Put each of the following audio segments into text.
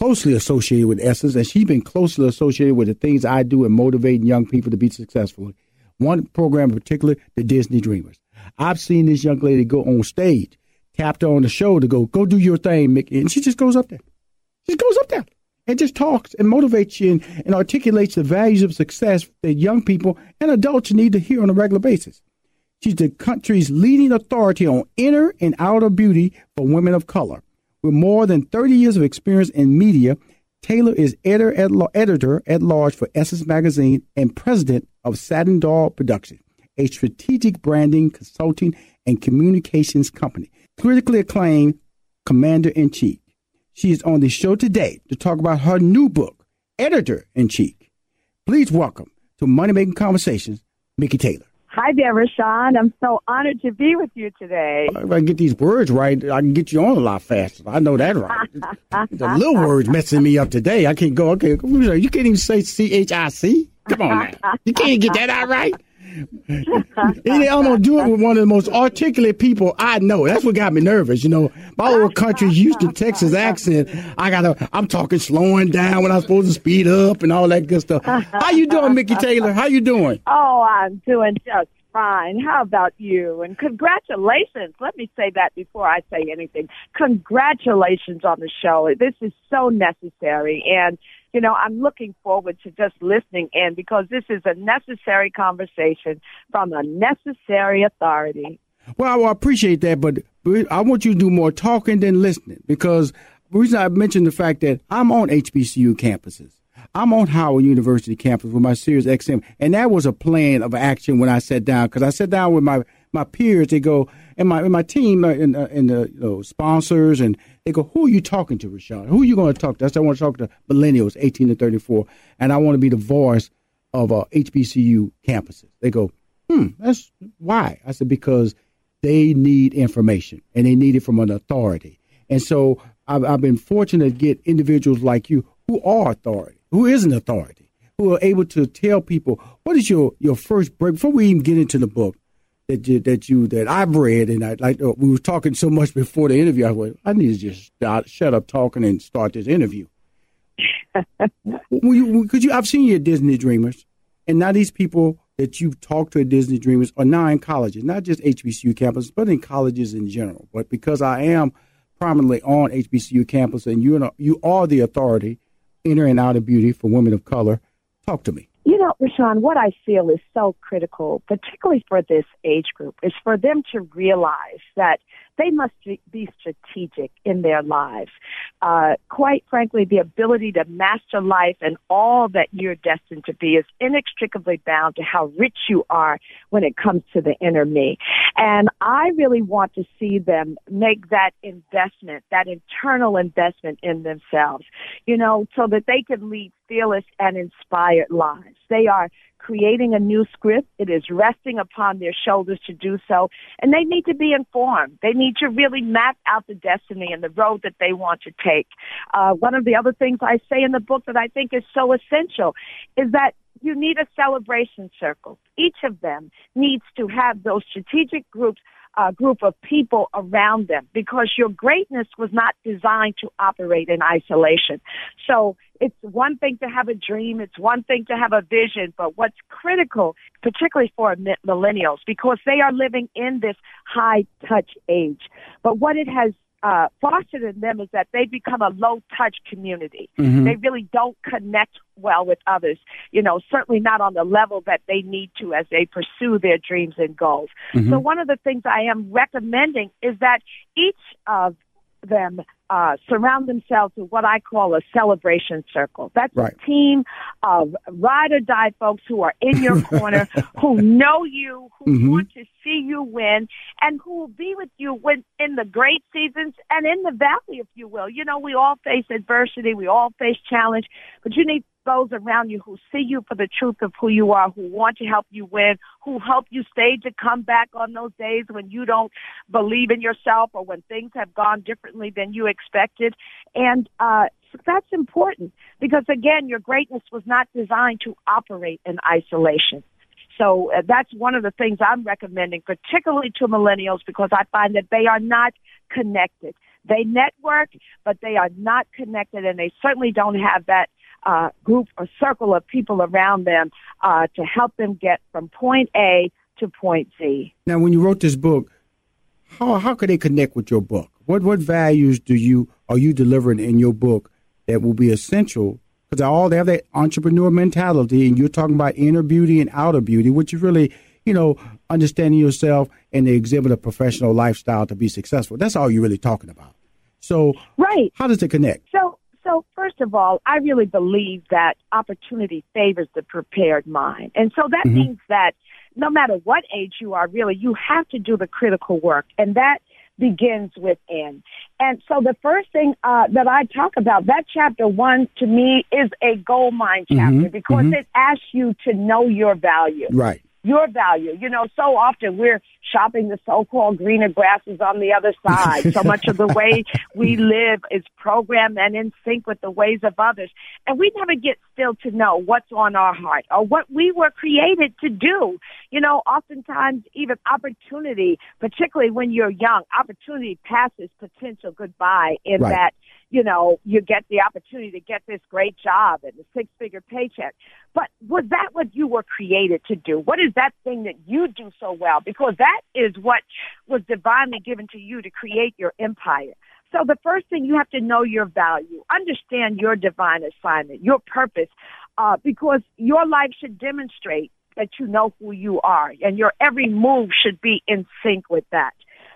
closely associated with Essence, and she's been closely associated with the things I do in motivating young people to be successful. One program in particular, the Disney Dreamers. I've seen this young lady go on stage, tapped her on the shoulder, go, go do your thing, Mikki. And she just goes up there. She goes up there and just talks and motivates you and, and articulates the values of success that young people and adults need to hear on a regular basis. She's the country's leading authority on inner and outer beauty for women of color. With more than 30 years of experience in media, Taylor is editor at, editor at large for Essence Magazine and president of Satin Doll Production, a strategic branding, consulting, and communications company. Critically acclaimed commander in chief. She is on the show today to talk about her new book, Editor in Chief. Please welcome to Money Making Conversations, Mikki Taylor. Hi there, Rushion. I'm so honored to be with you today. If I get these words right, I can get you on a lot faster. I know that right. the little words messing me up today. I can't go, okay, you can't even say C H I C. Come on now. You can't get that out right. I'm gonna do it with one of the most articulate people I know. That's what got me nervous. You know, my old country Houston, Texas accent. I gotta. I'm talking slowing down when I'm supposed to speed up and all that good stuff. How you doing, Mikki Taylor? How you doing? Oh, I'm doing just fine. How about you? And congratulations. Let me say that before I say anything. Congratulations on the show. This is so necessary. And you know, I'm looking forward to just listening in because this is a necessary conversation from a necessary authority. Well, I appreciate that, but I want you to do more talking than listening because the reason I mentioned the fact that I'm on HBCU campuses. I'm on Howard University campus with my Sirius XM, and that was a plan of action when I sat down because I sat down with my my peers. They go and my and my team uh, and, uh, and the you know, sponsors, and they go, "Who are you talking to, Rushion? Who are you going to talk to?" "I want to talk to millennials, 18 to 34, and I want to be the voice of uh, HBCU campuses." They go, "Hmm, that's why." I said, "Because they need information, and they need it from an authority." And so I've, I've been fortunate to get individuals like you who are authority who is an authority, who are able to tell people what is your, your first break before we even get into the book that you, that you that I've read and I like uh, we were talking so much before the interview. I went, I need to just start, shut up talking and start this interview. Because you, I've seen your Disney Dreamers, and now these people that you've talked to at Disney Dreamers are now in colleges, not just HBCU campuses, but in colleges in general. But because I am prominently on HBCU campus, and you you are the authority inner and outer beauty for women of color. Talk to me. You know, Rushion, what I feel is so critical, particularly for this age group, is for them to realize that they must be strategic in their lives. Uh, quite frankly, the ability to master life and all that you're destined to be is inextricably bound to how rich you are when it comes to the inner me. And I really want to see them make that investment, that internal investment in themselves, you know, so that they can lead fearless and inspired lives. They are creating a new script. It is resting upon their shoulders to do so. And they need to be informed. They need to really map out the destiny and the road that they want to take. Uh, one of the other things I say in the book that I think is so essential is that you need a celebration circle. Each of them needs to have those strategic groups uh, group of people around them because your greatness was not designed to operate in isolation. So it's one thing to have a dream, it's one thing to have a vision, but what's critical, particularly for millennials, because they are living in this high touch age, but what it has uh, fostered in them is that they become a low touch community. Mm-hmm. They really don't connect well with others, you know, certainly not on the level that they need to as they pursue their dreams and goals. Mm-hmm. So one of the things I am recommending is that each of them uh, surround themselves with what I call a celebration circle. That's right. a team of ride or die folks who are in your corner, who know you, who mm-hmm. want to see you win, and who will be with you when in the great seasons and in the valley, if you will. You know, we all face adversity, we all face challenge, but you need those around you who see you for the truth of who you are, who want to help you win, who help you stay to come back on those days when you don't believe in yourself or when things have gone differently than you expected. And uh, that's important because, again, your greatness was not designed to operate in isolation. So uh, that's one of the things I'm recommending, particularly to millennials, because I find that they are not connected. They network, but they are not connected, and they certainly don't have that uh, group or circle of people around them uh, to help them get from point A to point Z. Now, when you wrote this book, how how could they connect with your book? What what values do you are you delivering in your book that will be essential? Because all they have that entrepreneur mentality, and you're talking about inner beauty and outer beauty, which is really you know understanding yourself and the exhibit a professional lifestyle to be successful. That's all you're really talking about. So, right? How does it connect? So, so first of all, I really believe that opportunity favors the prepared mind. And so that mm-hmm. means that no matter what age you are, really, you have to do the critical work. And that begins within. And so the first thing uh, that I talk about, that chapter one to me is a gold mine chapter mm-hmm. because mm-hmm. it asks you to know your value. Right your value. You know, so often we're shopping the so-called greener grasses on the other side. so much of the way we live is programmed and in sync with the ways of others. And we never get still to know what's on our heart or what we were created to do. You know, oftentimes even opportunity, particularly when you're young, opportunity passes potential goodbye in right. that you know, you get the opportunity to get this great job and a six figure paycheck. But was that what you were created to do? What is that thing that you do so well? Because that is what was divinely given to you to create your empire. So the first thing you have to know your value, understand your divine assignment, your purpose, uh, because your life should demonstrate that you know who you are and your every move should be in sync with that.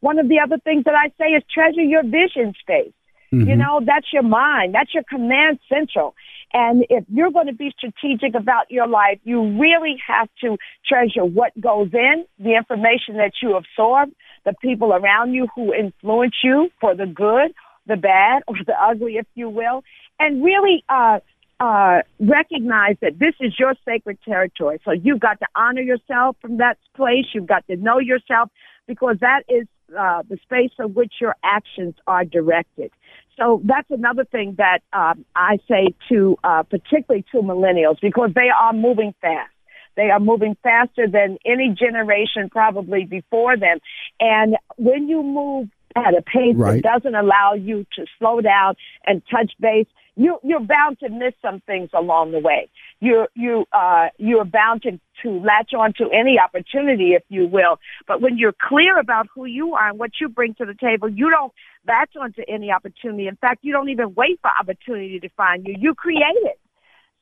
One of the other things that I say is treasure your vision space. Mm-hmm. You know, that's your mind. That's your command central. And if you're going to be strategic about your life, you really have to treasure what goes in, the information that you absorb, the people around you who influence you for the good, the bad, or the ugly, if you will, and really, uh, uh, recognize that this is your sacred territory. So you've got to honor yourself from that place. You've got to know yourself because that is uh, the space from which your actions are directed. So that's another thing that um, I say to, uh, particularly to millennials, because they are moving fast. They are moving faster than any generation probably before them. And when you move at a pace right. that doesn't allow you to slow down and touch base, you, you're bound to miss some things along the way. You, you, uh, you're bound to, to latch on to any opportunity, if you will. But when you're clear about who you are and what you bring to the table, you don't latch onto any opportunity. In fact, you don't even wait for opportunity to find you. You create it.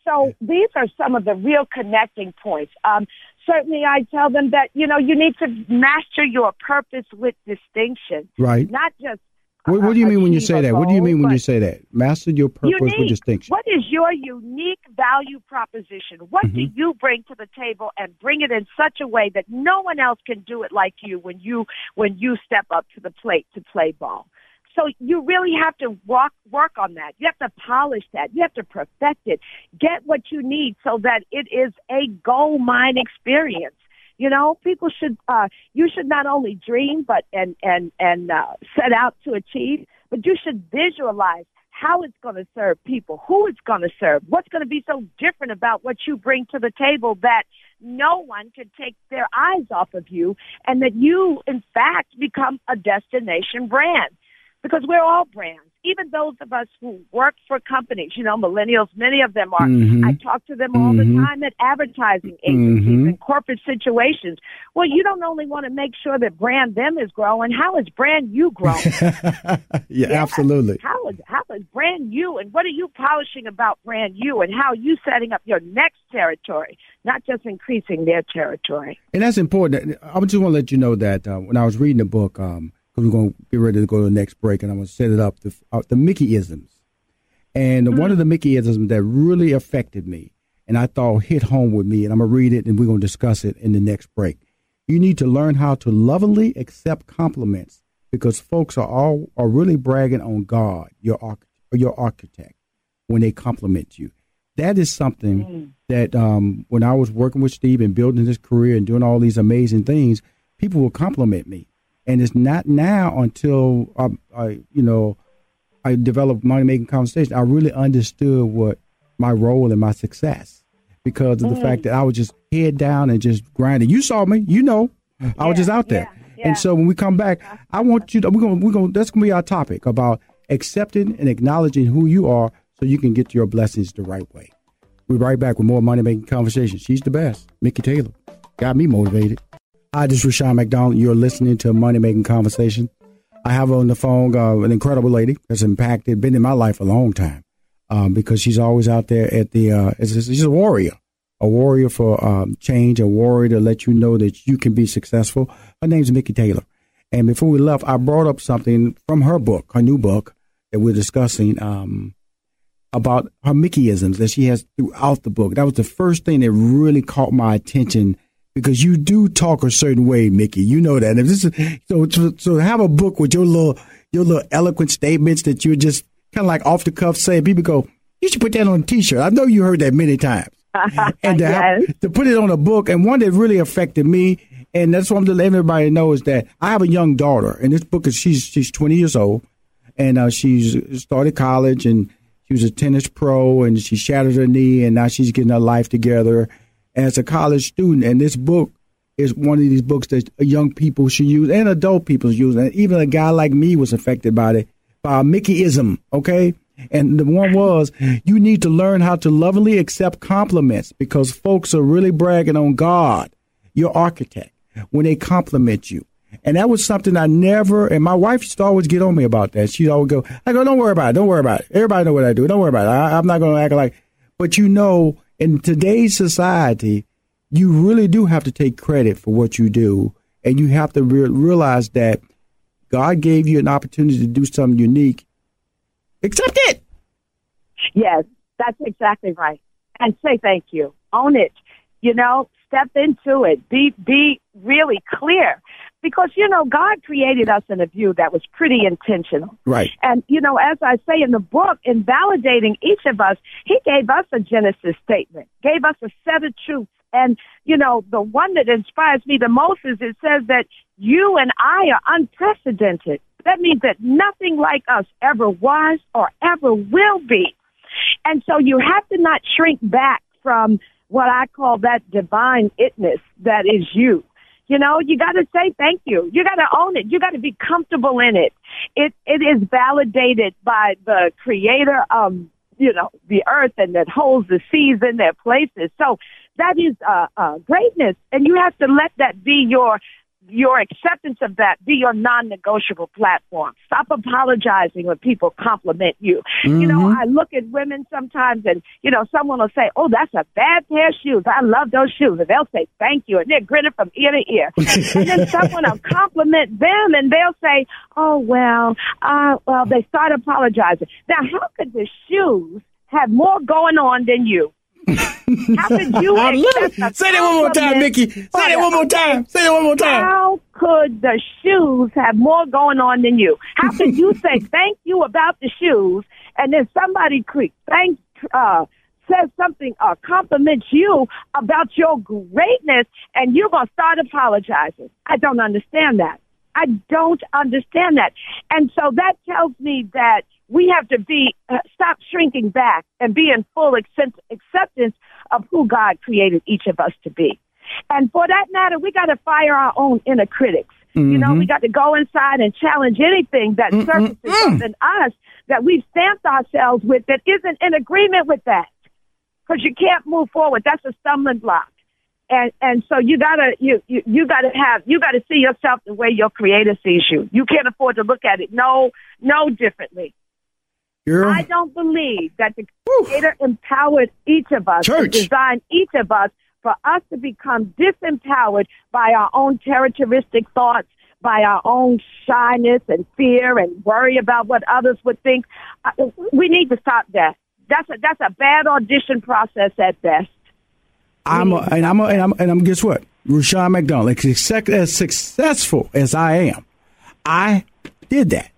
So these are some of the real connecting points. Um, certainly, I tell them that you know you need to master your purpose with distinction, right? Not just what, what, do you mean when you say that? What do you mean when you say that? Master your purpose unique. with distinction. What is your unique value proposition? What mm-hmm. do you bring to the table and bring it in such a way that no one else can do it like you when you when you step up to the plate to play ball? So you really have to work work on that. You have to polish that. You have to perfect it. Get what you need so that it is a gold mine experience. You know, people should uh you should not only dream but and and and uh, set out to achieve, but you should visualize how it's going to serve people, who it's going to serve, what's going to be so different about what you bring to the table that no one can take their eyes off of you and that you, in fact, become a destination brand because we're all brands. Even those of us who work for companies, you know, millennials, many of them are. Mhm. I talk to them all Mhm. the time at advertising agencies Mhm. and corporate situations. Well, you don't only want to make sure that brand them is growing. How is brand you growing? yeah, absolutely. How is how is brand you and what are you polishing about brand you and how are you setting up your next territory, not just increasing their territory. And that's important. I just want to let you know that uh, when I was reading the book, um, because we're going to get ready to go to the next break, and I'm going to set it up the uh, the Mickeyisms, and one of the Mickeyisms that really affected me, and I thought hit home with me, and I'm going to read it, and we're going to discuss it in the next break. You need to learn how to lovingly accept compliments because folks are all are really bragging on God, your arch, your architect, when they compliment you. That is something that um, when I was working with Steve and building his career and doing all these amazing things, people will compliment me, and it's not now until I, I you know, I developed money making conversation. I really understood what my role and my success because of the mm. fact that I was just head down and just grinding. You saw me, you know, I was just out there. yeah, yeah. And so when we come back, uh-huh. I want you to we're gonna we're gonna that's gonna be our topic about accepting and acknowledging who you are so you can get your blessings the right way. We'll be right back with more money making conversation. She's the best. Mikki Taylor. Got me motivated. Hi, this is Rushion McDonald. You're listening to a Money Making Conversation. I have on the phone uh, an incredible lady that's impacted, been in my life a long time um, because she's always out there at the, uh, she's a warrior, a warrior for um, change, a warrior to let you know that you can be successful. Her name's Mikki Taylor. And before we left, I brought up something from her book, her new book that we're discussing um, about her Mickeyisms that she has throughout the book. That was the first thing that really caught my attention because you do talk a certain way, Mikki. You know that. If this is, so, so, so have a book with your little, your little eloquent statements that you're just kind of like off the cuff saying. People go, you should put that on a T-shirt. I know you heard that many times. and to, have- to put it on a book, and one that really affected me, and that's what I'm to let everybody know is that I have a young daughter, and this book is she's she's 20 years old, and uh, she's started college, and she was a tennis pro, and she shattered her knee, and now she's getting her life together as a college student. And this book is one of these books that young people should use, and adult people should use, and even a guy like me was affected by it by Mickeyism. Okay. And the one was, you need to learn how to lovingly accept compliments because folks are really bragging on God, your architect, when they compliment you. And that was something I never, and my wife used to always get on me about that. She'd always go, I go, don't worry about it. Don't worry about it. Everybody know what I do. Don't worry about it. I, I'm not going to act like, but you know, in today's society, you really do have to take credit for what you do. And you have to re- realize that God gave you an opportunity to do something unique. Accept it. Yes, that's exactly right. And say thank you. Own it. You know, step into it. Be be really clear. Because, you know, God created us in a view that was pretty intentional. Right. And, you know, as I say in the book, in validating each of us, he gave us a Genesis statement, gave us a set of truths. And, you know, the one that inspires me the most is it says that you and I are unprecedented. That means that nothing like us ever was or ever will be. And so you have to not shrink back from what I call that divine itness that is you. You know, you got to say thank you. You got to own it. You got to be comfortable in it. It it is validated by the creator of you know the earth and that holds the seas in their places. So that is uh, uh, greatness, and you have to let that be your your acceptance of that be your non-negotiable platform. Stop apologizing when people compliment you. You know, I look at women sometimes and, you know, someone will say, oh, that's a bad pair of shoes. I love those shoes. And they'll say, thank you. And they're grinning from ear to ear. and then someone will compliment them and they'll say, oh, well, uh, well, they start apologizing. Now, how could the shoes have more going on than you? How could you I love it. Say that one more time, Mikki. Say that one more time. Say that one more time. How could the shoes have more going on than you? How could you say thank you about the shoes and then somebody cre- thank uh says something uh compliments you about your greatness and you're gonna start apologizing? I don't understand that. I don't understand that. And so that tells me that we have to be uh, stop shrinking back and be in full accept- acceptance of who God created each of us to be. And for that matter, we got to fire our own inner critics. You know, we got to go inside and challenge anything that surfaces up in us that we've stamped ourselves with that isn't in agreement with that. Because you can't move forward. That's a stumbling block. And and so you gotta you you, you gotta have you gotta see yourself the way your creator sees you. You can't afford to look at it no no differently. Girl, I don't believe that the Creator empowered each of us, and designed each of us for us to become disempowered by our own characteristic thoughts, by our own shyness and fear and worry about what others would think. We need to stop that. That's a that's a bad audition process at best. I'm a, and I'm a, and I'm and I'm guess what? Rushion McDonald, as successful as I am, I did that.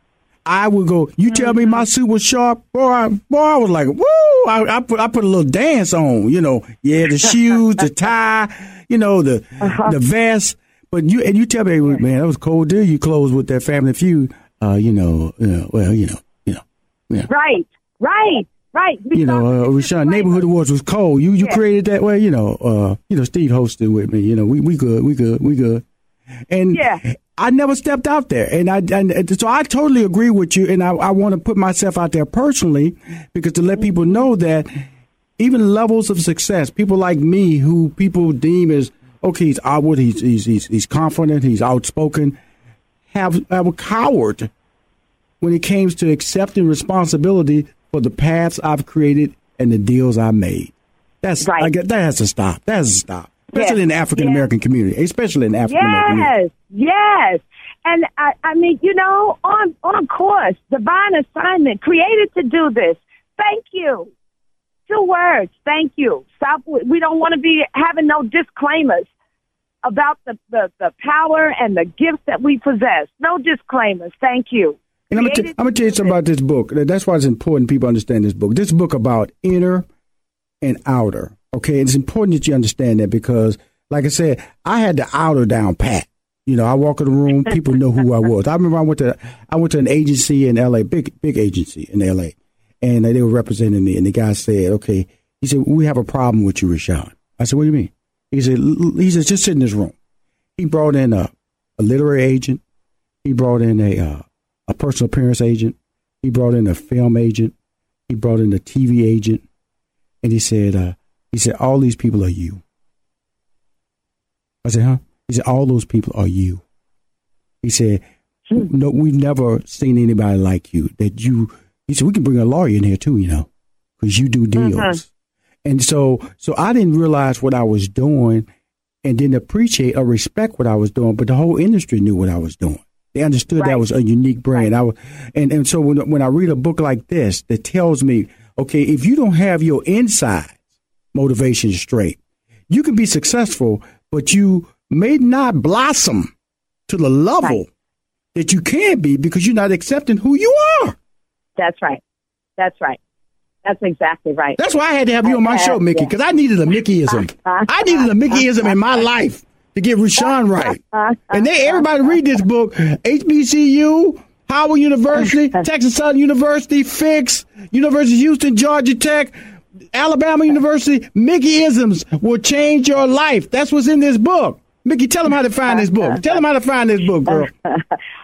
I would go. You tell me my suit was sharp, boy. I, boy, I was like, woo! I, I put I put a little dance on. You know, yeah, the shoes, the tie, you know, the the vest. But you and you tell me, man, that was cold. Do you close with that Family Feud? Uh, you know, uh, well, you know, you know, yeah. Right, right, right. You know, uh, Rushion, disclaimers. Neighborhood Awards was cold. You you Yeah. created that way, you know. Uh, you know, Steve hosted with me. You know, we we good, we good, we good. And Yeah. I never stepped out there, and I and so I totally agree with you. And I, I want to put myself out there personally because to let people know that even levels of success, people like me who people deem as okay, he's outward, he's he's he's, he's confident, he's outspoken, have have a coward when it comes to accepting responsibility for the paths I've created and the deals I made. That's Right. I get that has to stop. That has to stop, especially Yes. in the African American community, especially in African American community. Yes, yes. And I, I mean, you know, on on course, divine assignment, created to do this. Thank you. Two words. Thank you. Stop. We don't want to be having no disclaimers about the, the, the power and the gifts that we possess. No disclaimers. Thank you. And I'm gonna, t- I'm gonna tell you something about this book. That's why it's important people understand this book. This book about inner and outer. Okay, it's important that you understand that because, like I said, I had the outer down pat. You know, I walk in the room, people know who I was. I remember I went to I went to an agency in L.A., big big agency in L.A., and they were representing me. And the guy said, "Okay," he said, "We have a problem with you, Rushion." I said, "What do you mean?" He said, "L- "He said just sit in this room." He brought in a, a literary agent. He brought in a uh, a personal appearance agent. He brought in a film agent. He brought in a TV agent, and he said, uh, "He said all these people are you." I said, "Huh?" He said, "All those people are you." He said, hmm. "No, we've never seen anybody like you. That you." He said, "We can bring a lawyer in here too, you know, because you do mm-hmm. deals." And so, so I didn't realize what I was doing, and didn't appreciate or respect what I was doing. But the whole industry knew what I was doing. They understood that was a unique brand. I was, and and so when when I read a book like this that tells me, okay, if you don't have your inside motivation straight, you can be successful, but you may not blossom to the level Right. that you can be because you're not accepting who you are. That's right. That's right. That's exactly right. That's why I had to have you on my show, Mikki, because I needed a Mickeyism. I needed a Mickeyism in my life to get Rushion right. And they everybody read this book. HBCU, Howard University, Texas Southern University, Fisk, University of Houston, Georgia Tech, Alabama University. Mickeyisms will change your life. That's what's in this book. Mikki, tell them how to find this book. Tell them how to find this book, girl.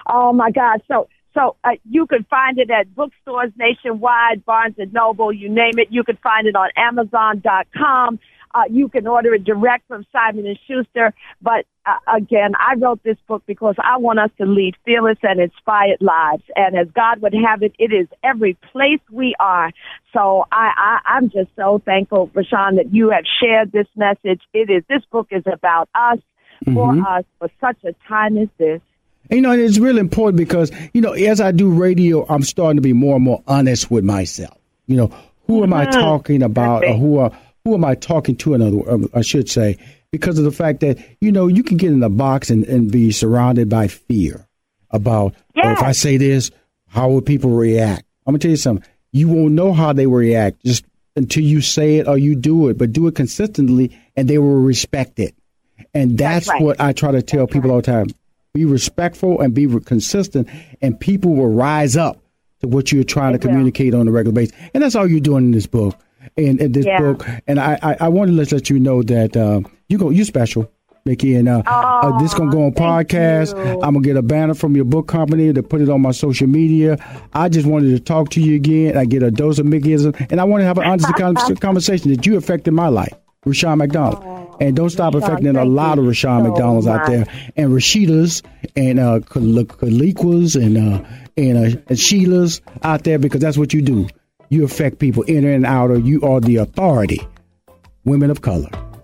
Oh my God! So so uh, you can find it at bookstores nationwide, Barnes and Noble, you name it. You can find it on Amazon.com. Uh, you can order it direct from Simon and Schuster. But uh, again, I wrote this book because I want us to lead fearless and inspired lives. And as God would have it, it is every place we are. So I, I I'm just so thankful, Rushion, that you have shared this message. It is this book is about us, for us, for such a time as this. And, you know, it's really important because, you know, as I do radio, I'm starting to be more and more honest with myself. You know, who am I talking about or who are who am I talking to? Another, um, I should say, because of the fact that you know you can get in a box and, and be surrounded by fear about yes. oh, if I say this, how will people react? I'm gonna tell you something. You won't know how they will react just until you say it or you do it, but do it consistently, and they will respect it. And that's, that's right. what I try to tell that's people right. all the time: be respectful and be consistent, and people will rise up to what you're trying to communicate on a regular basis. And that's all you're doing in this book. In, in this yeah. book, and I, I, I want to let, let you know that uh, you go you special. Mikki, and uh, oh, uh, this gonna go on podcast. You. I'm gonna get a banner from your book company to put it on my social media. I just wanted to talk to you again. I get a dose of Mickeyism, and I want to have an honest conversation that you affected my life, Rushion McDonald. Oh, and don't stop Rushion, affecting a lot of Rashawn so McDonald's much. out there, and Rashidas, and uh, Khaliquas, and uh, and, uh, and Sheilas out there because that's what you do. You affect people in and out, or you are the authority. Women of color.